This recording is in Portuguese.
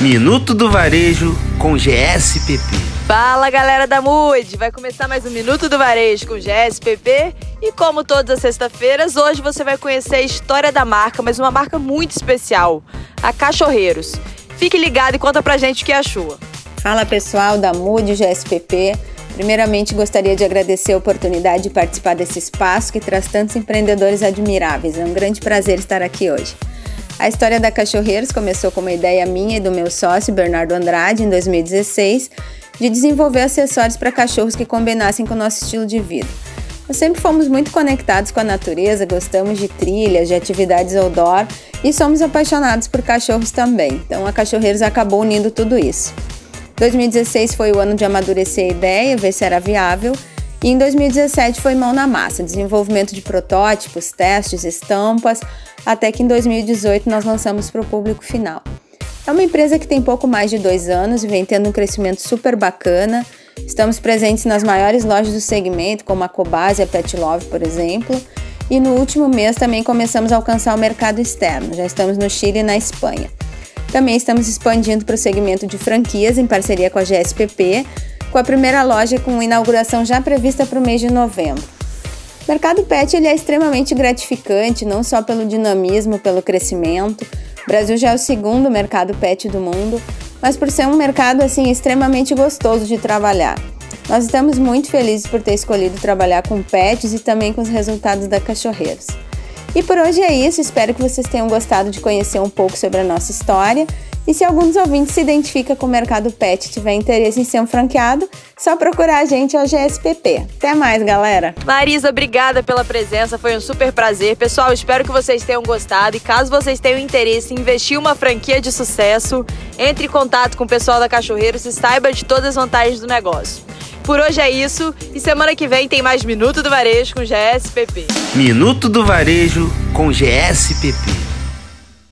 Minuto do Varejo com GSPP. Fala galera da MUD! Vai começar mais um Minuto do Varejo com GSPP e como todas as sextas-feiras, hoje você vai conhecer a história da marca, mas uma marca muito especial, a Cachorreiros. Fique ligado e conta pra gente o que achou. Fala pessoal da MUD GSPP. Primeiramente, gostaria de agradecer a oportunidade de participar desse espaço que traz tantos empreendedores admiráveis. É um grande prazer estar aqui hoje. A história da Cachorreiros começou com uma ideia minha e do meu sócio, Bernardo Andrade, em 2016, de desenvolver acessórios para cachorros que combinassem com o nosso estilo de vida. Nós sempre fomos muito conectados com a natureza, gostamos de trilhas, de atividades outdoor e somos apaixonados por cachorros também. Então a Cachorreiros acabou unindo tudo isso. 2016 foi o ano de amadurecer a ideia, ver se era viável, e em 2017 foi mão na massa, desenvolvimento de protótipos, testes, estampas, até que em 2018 nós lançamos para o público final. É uma empresa que tem pouco mais de dois anos e vem tendo um crescimento super bacana. Estamos presentes nas maiores lojas do segmento, como a Cobase e a Pet Love, por exemplo. E no último mês também começamos a alcançar o mercado externo. Já estamos no Chile e na Espanha. Também estamos expandindo para o segmento de franquias em parceria com a GSPP, com a primeira loja com inauguração já prevista para o mês de novembro. O mercado pet ele é extremamente gratificante, não só pelo dinamismo, pelo crescimento. O Brasil já é o segundo mercado pet do mundo, mas por ser um mercado assim extremamente gostoso de trabalhar. Nós estamos muito felizes por ter escolhido trabalhar com pets e também com os resultados da Cachorreiros. E por hoje é isso, espero que vocês tenham gostado de conhecer um pouco sobre a nossa história. E se algum dos ouvintes se identifica com o mercado pet e tiver interesse em ser um franqueado, só procurar a gente ao GSPP. Até mais, galera! Marisa, obrigada pela presença, foi um super prazer. Pessoal, espero que vocês tenham gostado e caso vocês tenham interesse em investir uma franquia de sucesso, entre em contato com o pessoal da Cachorreiros e saiba de todas as vantagens do negócio. Por hoje é isso e semana que vem tem mais Minuto do Varejo com GSPP. Minuto do Varejo com GSPP.